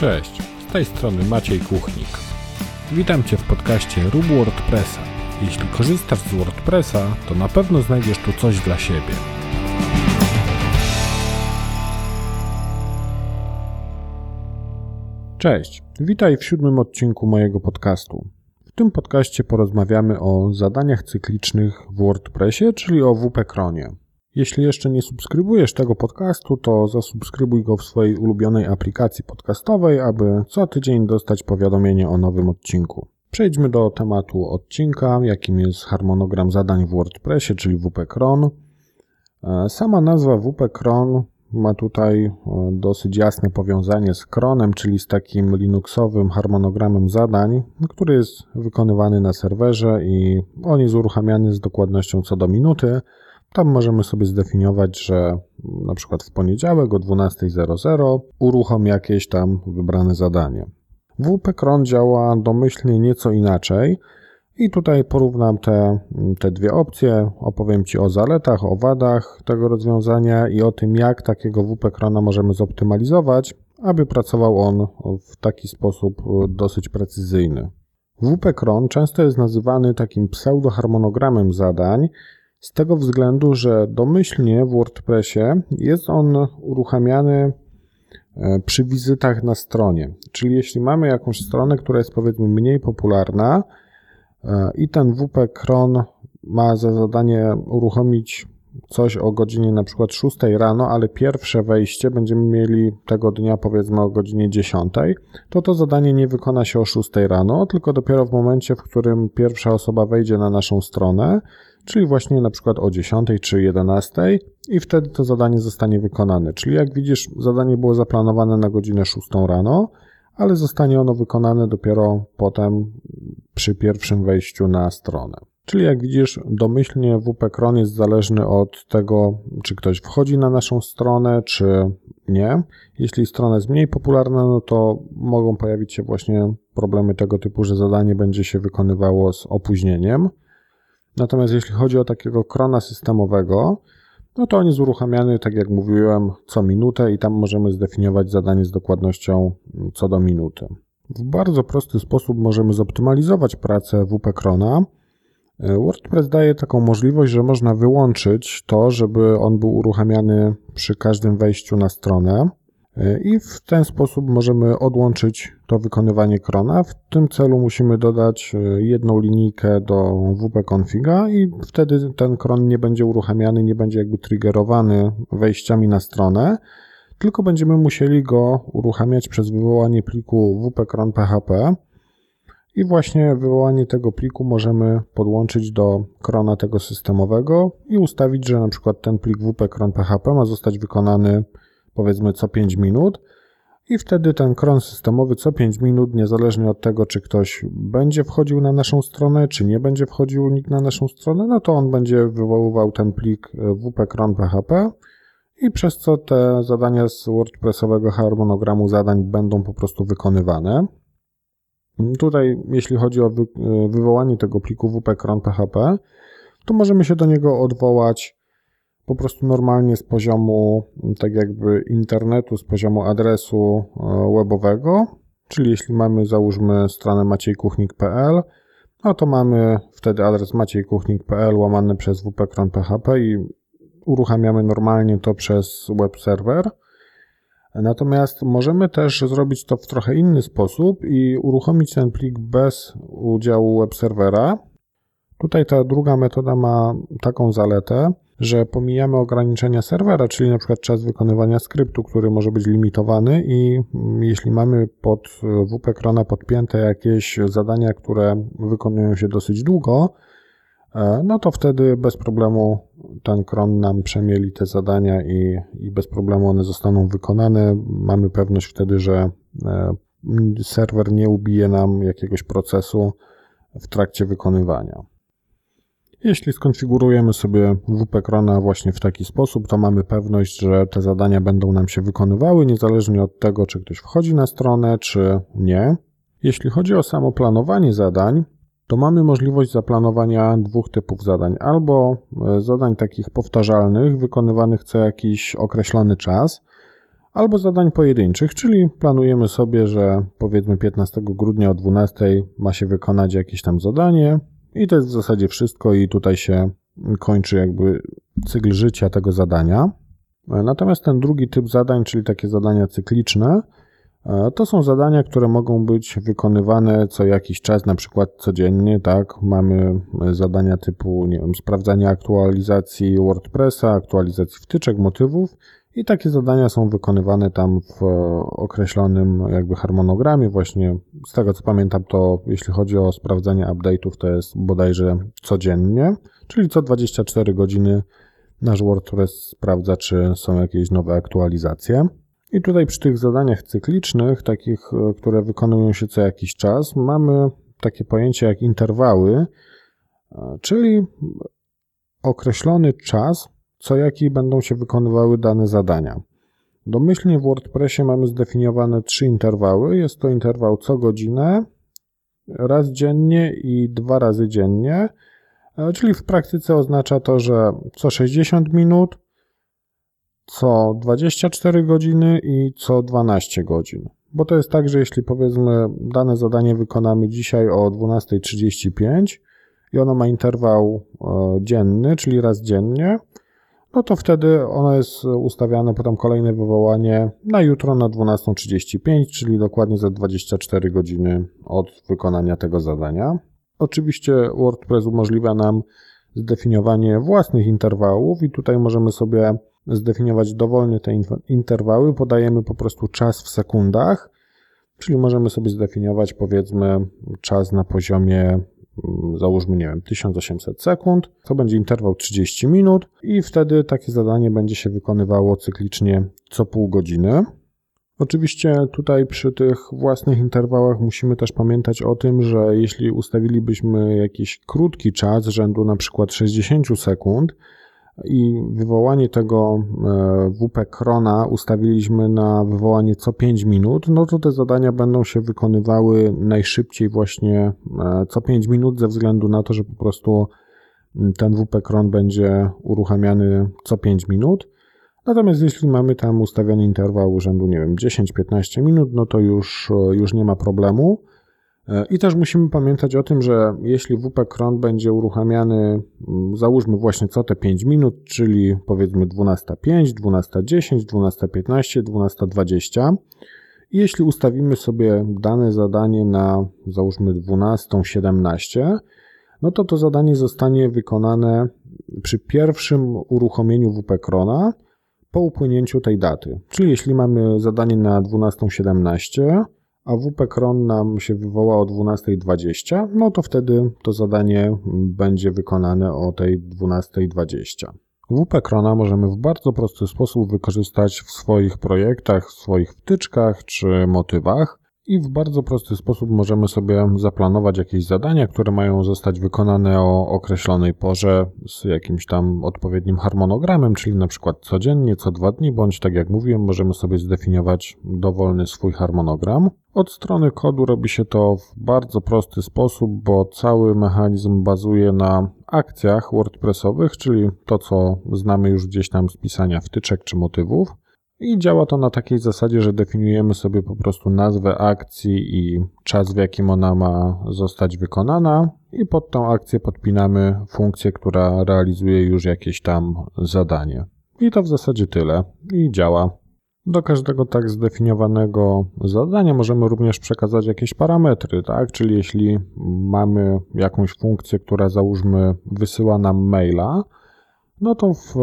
Cześć, z tej strony Maciej Kuchnik. Witam Cię w podcaście Rób WordPressa. Jeśli korzystasz z WordPressa, to na pewno znajdziesz tu coś dla siebie. Cześć, witaj w siódmym odcinku mojego podcastu. W tym podcaście porozmawiamy o zadaniach cyklicznych w WordPressie, czyli o WP-Kronie. Jeśli jeszcze nie subskrybujesz tego podcastu, to zasubskrybuj go w swojej ulubionej aplikacji podcastowej, aby co tydzień dostać powiadomienie o nowym odcinku. Przejdźmy do tematu odcinka, jakim jest harmonogram zadań w WordPressie, czyli WP-Cron. E, sama nazwa WP-Cron ma tutaj e, dosyć jasne powiązanie z Cronem, czyli z takim linuxowym harmonogramem zadań, który jest wykonywany na serwerze i on jest uruchamiany z dokładnością co do minuty. Tam możemy sobie zdefiniować, że na przykład w poniedziałek o 12.00 uruchom jakieś tam wybrane zadanie. WP-Cron działa domyślnie nieco inaczej i tutaj porównam te, te dwie opcje. Opowiem Ci o zaletach, o wadach tego rozwiązania i o tym, jak takiego WP-Crona możemy zoptymalizować, aby pracował on w taki sposób dosyć precyzyjny. WP-Cron często jest nazywany takim pseudoharmonogramem zadań, z tego względu, że domyślnie w WordPressie jest on uruchamiany e, przy wizytach na stronie. Czyli jeśli mamy jakąś stronę, która jest powiedzmy mniej popularna e, i ten WP Cron ma za zadanie uruchomić coś o godzinie na przykład 6 rano, ale pierwsze wejście będziemy mieli tego dnia powiedzmy o godzinie 10, to to zadanie nie wykona się o 6 rano, tylko dopiero w momencie, w którym pierwsza osoba wejdzie na naszą stronę, czyli właśnie na przykład o 10 czy 11 i wtedy to zadanie zostanie wykonane. Czyli jak widzisz, zadanie było zaplanowane na godzinę 6 rano, ale zostanie ono wykonane dopiero potem przy pierwszym wejściu na stronę. Czyli jak widzisz, domyślnie WP-Cron jest zależny od tego, czy ktoś wchodzi na naszą stronę, czy nie. Jeśli strona jest mniej popularna, no to mogą pojawić się właśnie problemy tego typu, że zadanie będzie się wykonywało z opóźnieniem. Natomiast jeśli chodzi o takiego krona systemowego, no to on jest uruchamiany, tak jak mówiłem, co minutę i tam możemy zdefiniować zadanie z dokładnością co do minuty. W bardzo prosty sposób możemy zoptymalizować pracę WP Krona. WordPress daje taką możliwość, że można wyłączyć to, żeby on był uruchamiany przy każdym wejściu na stronę i w ten sposób możemy odłączyć to wykonywanie krona. W tym celu musimy dodać e, jedną linijkę do wp-configa i wtedy ten kron nie będzie uruchamiany, nie będzie jakby triggerowany wejściami na stronę, tylko będziemy musieli go uruchamiać przez wywołanie pliku wp-cron.php i właśnie wywołanie tego pliku możemy podłączyć do krona tego systemowego i ustawić, że na przykład ten plik wp-cron.php ma zostać wykonany powiedzmy co 5 minut i wtedy ten kron systemowy co 5 minut, niezależnie od tego, czy ktoś będzie wchodził na naszą stronę, czy nie będzie wchodził nikt na naszą stronę, no to on będzie wywoływał ten plik e, wp-cron.php i przez co te zadania z WordPressowego harmonogramu zadań będą po prostu wykonywane. Tutaj, jeśli chodzi o e, wywołanie tego pliku wp-cron.php, to możemy się do niego odwołać po prostu normalnie z poziomu tak jakby internetu, z poziomu adresu e, webowego, czyli jeśli mamy załóżmy stronę maciejkuchnik.pl, no to mamy wtedy adres maciejkuchnik.pl łamany przez wp-php i uruchamiamy normalnie to przez web serwer. Natomiast możemy też zrobić to w trochę inny sposób i uruchomić ten plik bez udziału web serwera. Tutaj ta druga metoda ma taką zaletę, że pomijamy ograniczenia serwera, czyli na przykład czas wykonywania skryptu, który może być limitowany i mm, jeśli mamy pod WP Krona podpięte jakieś zadania, które wykonują się dosyć długo, e, no to wtedy bez problemu ten kron nam przemieli te zadania i, i bez problemu one zostaną wykonane. Mamy pewność wtedy, że e, serwer nie ubije nam jakiegoś procesu w trakcie wykonywania. Jeśli skonfigurujemy sobie WP Krona właśnie w taki sposób, to mamy pewność, że te zadania będą nam się wykonywały, niezależnie od tego, czy ktoś wchodzi na stronę, czy nie. Jeśli chodzi o samo planowanie zadań, to mamy możliwość zaplanowania dwóch typów zadań. Albo e, zadań takich powtarzalnych, wykonywanych co jakiś określony czas, albo zadań pojedynczych, czyli planujemy sobie, że powiedzmy 15 grudnia o 12 ma się wykonać jakieś tam zadanie i to jest w zasadzie wszystko i tutaj się kończy jakby cykl życia tego zadania. Natomiast ten drugi typ zadań, czyli takie zadania cykliczne, to są zadania, które mogą być wykonywane co jakiś czas, na przykład codziennie, tak? Mamy zadania typu, nie wiem, aktualizacji WordPressa, aktualizacji wtyczek, motywów i takie zadania są wykonywane tam w określonym jakby harmonogramie. Właśnie z tego co pamiętam, to jeśli chodzi o sprawdzanie update'ów, to jest bodajże codziennie, czyli co 24 godziny nasz WordPress sprawdza, czy są jakieś nowe aktualizacje. I tutaj przy tych zadaniach cyklicznych, takich, e, które wykonują się co jakiś czas, mamy takie pojęcie jak interwały, e, czyli określony czas, co jaki będą się wykonywały dane zadania. Domyślnie w WordPressie mamy zdefiniowane trzy interwały. Jest to interwał co godzinę, raz dziennie i dwa razy dziennie. E, czyli w praktyce oznacza to, że co 60 minut, co 24 godziny i co 12 godzin. Bo to jest tak, że jeśli powiedzmy dane zadanie wykonamy dzisiaj o 12.35 i ono ma interwał e, dzienny, czyli raz dziennie, no to wtedy ono jest ustawiane potem kolejne wywołanie na jutro na 12.35, czyli dokładnie za 24 godziny od wykonania tego zadania. Oczywiście WordPress umożliwia nam zdefiniowanie własnych interwałów i tutaj możemy sobie zdefiniować dowolnie te interwały. Podajemy po prostu czas w sekundach, czyli możemy sobie zdefiniować powiedzmy czas na poziomie załóżmy, nie wiem, 1800 sekund, to będzie interwał 30 minut i wtedy takie zadanie będzie się wykonywało cyklicznie co pół godziny. Oczywiście tutaj przy tych własnych interwałach musimy też pamiętać o tym, że jeśli ustawilibyśmy jakiś krótki czas rzędu na przykład 60 sekund i wywołanie tego e, WP Krona ustawiliśmy na wywołanie co 5 minut, no to te zadania będą się wykonywały najszybciej właśnie e, co 5 minut ze względu na to, że po prostu ten WP Kron będzie uruchamiany co 5 minut. Natomiast jeśli mamy tam ustawiony interwał rzędu, nie wiem, 10-15 minut, no to już, już nie ma problemu. E, I też musimy pamiętać o tym, że jeśli WP Cron będzie uruchamiany, mm, załóżmy właśnie co te 5 minut, czyli powiedzmy 12.05, 12.10, 12.15, 12.20, i jeśli ustawimy sobie dane zadanie na załóżmy 12.17, no to to zadanie zostanie wykonane przy pierwszym uruchomieniu WP Crona, po upłynięciu tej daty. Czyli jeśli mamy zadanie na 12.17, a WP Cron nam się wywoła o 12.20, no to wtedy to zadanie będzie wykonane o tej 12.20. WP Crona możemy w bardzo prosty sposób wykorzystać w swoich projektach, w swoich wtyczkach czy motywach i w bardzo prosty sposób możemy sobie zaplanować jakieś zadania, które mają zostać wykonane o określonej porze z jakimś tam odpowiednim harmonogramem, czyli na przykład codziennie, co dwa dni, bądź tak jak mówiłem, możemy sobie zdefiniować dowolny swój harmonogram. Od strony kodu robi się to w bardzo prosty sposób, bo cały mechanizm bazuje na akcjach WordPressowych, czyli to, co znamy już gdzieś tam z pisania wtyczek czy motywów. I działa to na takiej zasadzie, że definiujemy sobie po prostu nazwę akcji i czas, w jakim ona ma zostać wykonana, i pod tą akcję podpinamy funkcję, która realizuje już jakieś tam zadanie. I to w zasadzie tyle. I działa. Do każdego tak zdefiniowanego zadania możemy również przekazać jakieś parametry, tak? Czyli jeśli mamy jakąś funkcję, która załóżmy wysyła nam maila, no to w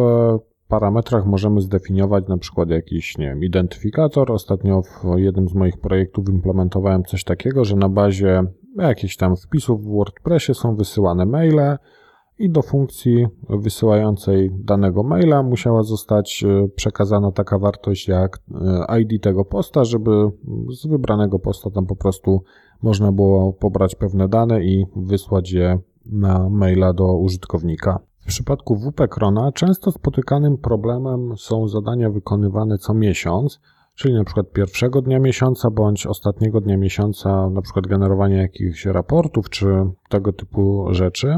parametrach możemy zdefiniować na przykład jakiś, nie wiem, identyfikator. Ostatnio w jednym z moich projektów implementowałem coś takiego, że na bazie jakichś tam wpisów w WordPressie są wysyłane maile i do funkcji wysyłającej danego maila musiała zostać e, przekazana taka wartość jak e, ID tego posta, żeby z wybranego posta tam po prostu można było pobrać pewne dane i wysłać je na maila do użytkownika. W przypadku WP Krona często spotykanym problemem są zadania wykonywane co miesiąc, czyli na przykład pierwszego dnia miesiąca bądź ostatniego dnia miesiąca, na przykład generowanie jakichś raportów czy tego typu rzeczy.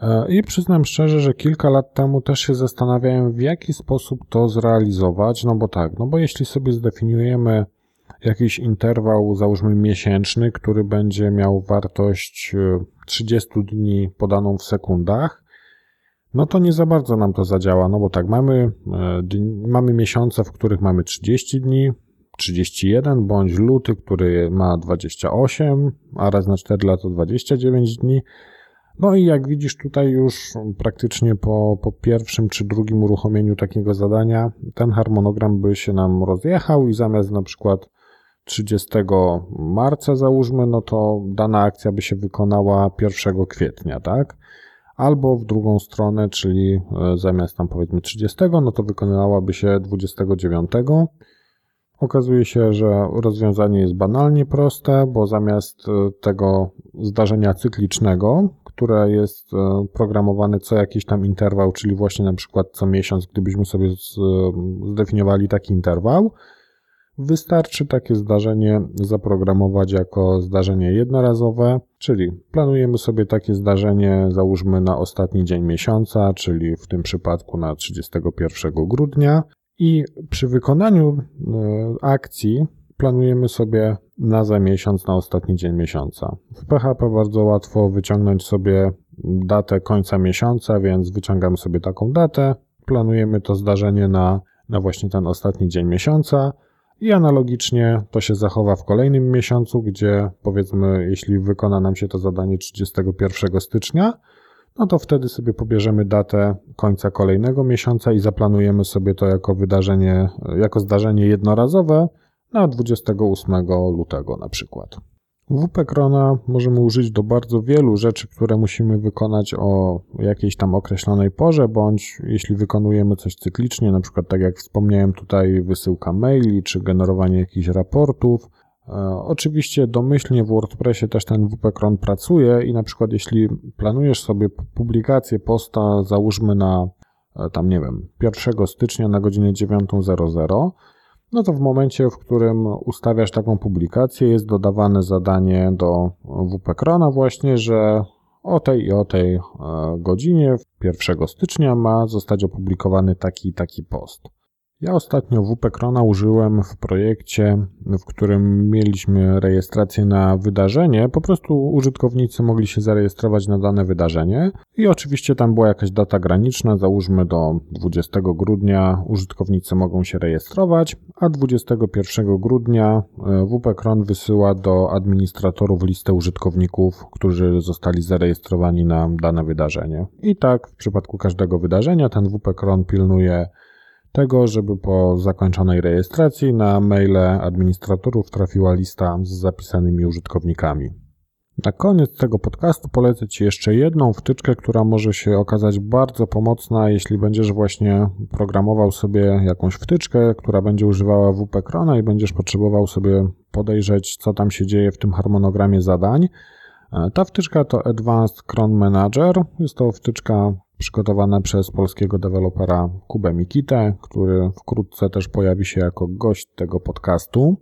E, I przyznam szczerze, że kilka lat temu też się zastanawiałem, w jaki sposób to zrealizować. No bo tak, no bo jeśli sobie zdefiniujemy jakiś interwał, załóżmy miesięczny, który będzie miał wartość 30 e, dni podaną w sekundach, no to nie za bardzo nam to zadziała, no bo tak, mamy, e, mamy miesiące, w których mamy 30 dni, 31, bądź luty, który ma 28, a raz na 4 lata 29 dni. No i jak widzisz tutaj już praktycznie po, po pierwszym czy drugim uruchomieniu takiego zadania ten harmonogram by się nam rozjechał i zamiast na przykład 30 marca załóżmy, no to dana akcja by się wykonała 1 kwietnia, tak? Albo w drugą stronę, czyli e, zamiast tam powiedzmy 30, no to wykonywałaby się 29. Okazuje się, że rozwiązanie jest banalnie proste, bo zamiast e, tego zdarzenia cyklicznego, które jest e, programowane co jakiś tam interwał, czyli właśnie na przykład co miesiąc, gdybyśmy sobie zdefiniowali taki interwał, Wystarczy takie zdarzenie zaprogramować jako zdarzenie jednorazowe, czyli planujemy sobie takie zdarzenie, załóżmy na ostatni dzień miesiąca, czyli w tym przypadku na 31 grudnia, i przy wykonaniu e, akcji planujemy sobie na za miesiąc, na ostatni dzień miesiąca. W PHP bardzo łatwo wyciągnąć sobie datę końca miesiąca, więc wyciągamy sobie taką datę, planujemy to zdarzenie na, na właśnie ten ostatni dzień miesiąca i analogicznie to się zachowa w kolejnym miesiącu, gdzie powiedzmy, jeśli wykona nam się to zadanie 31 stycznia, no to wtedy sobie pobierzemy datę końca kolejnego miesiąca i zaplanujemy sobie to jako wydarzenie, jako zdarzenie jednorazowe na 28 lutego na przykład. WP Krona możemy użyć do bardzo wielu rzeczy, które musimy wykonać o jakiejś tam określonej porze, bądź jeśli wykonujemy coś cyklicznie, na przykład tak jak wspomniałem tutaj wysyłka maili, czy generowanie jakichś raportów. E, oczywiście domyślnie w WordPressie też ten WP Kron pracuje i na przykład jeśli planujesz sobie publikację posta, załóżmy na e, tam nie wiem, 1 stycznia na godzinę 9.00, no to w momencie, w którym ustawiasz taką publikację, jest dodawane zadanie do WP-Krona właśnie, że o tej i o tej e, godzinie 1 stycznia ma zostać opublikowany taki taki post. Ja ostatnio WP Krona użyłem w projekcie, w którym mieliśmy rejestrację na wydarzenie. Po prostu użytkownicy mogli się zarejestrować na dane wydarzenie i oczywiście tam była jakaś data graniczna, załóżmy do 20 grudnia użytkownicy mogą się rejestrować, a 21 grudnia e, WP Kron wysyła do administratorów listę użytkowników, którzy zostali zarejestrowani na dane wydarzenie. I tak w przypadku każdego wydarzenia ten WP Kron pilnuje tego, żeby po zakończonej rejestracji na maile administratorów trafiła lista z zapisanymi użytkownikami. Na koniec tego podcastu polecę Ci jeszcze jedną wtyczkę, która może się okazać bardzo pomocna, jeśli będziesz właśnie programował sobie jakąś wtyczkę, która będzie używała WP Krona i będziesz potrzebował sobie podejrzeć, co tam się dzieje w tym harmonogramie zadań. Ta wtyczka to Advanced Cron Manager. Jest to wtyczka przygotowane przez polskiego dewelopera Kubę Mikitę, który wkrótce też pojawi się jako gość tego podcastu.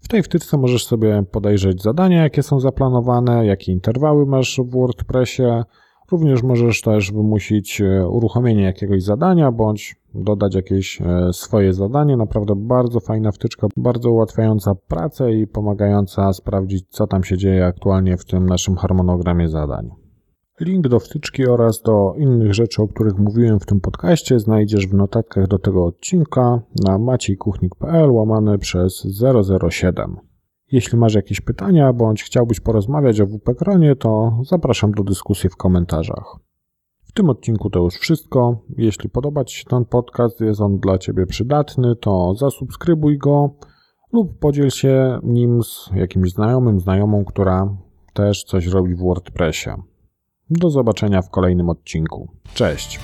W tej wtyczce możesz sobie podejrzeć zadania, jakie są zaplanowane, jakie interwały masz w WordPressie. Również możesz też wymusić e, uruchomienie jakiegoś zadania, bądź dodać jakieś e, swoje zadanie. Naprawdę bardzo fajna wtyczka, bardzo ułatwiająca pracę i pomagająca sprawdzić, co tam się dzieje aktualnie w tym naszym harmonogramie zadań. Link do wtyczki oraz do innych rzeczy, o których mówiłem w tym podcaście, znajdziesz w notatkach do tego odcinka na maciejkuchnik.pl łamane przez 007. Jeśli masz jakieś pytania bądź chciałbyś porozmawiać o WP-Kronie, to zapraszam do dyskusji w komentarzach. W tym odcinku to już wszystko. Jeśli podoba Ci się ten podcast, jest on dla Ciebie przydatny, to zasubskrybuj go lub podziel się nim z jakimś znajomym, znajomą, która też coś robi w WordPressie. Do zobaczenia w kolejnym odcinku. Cześć!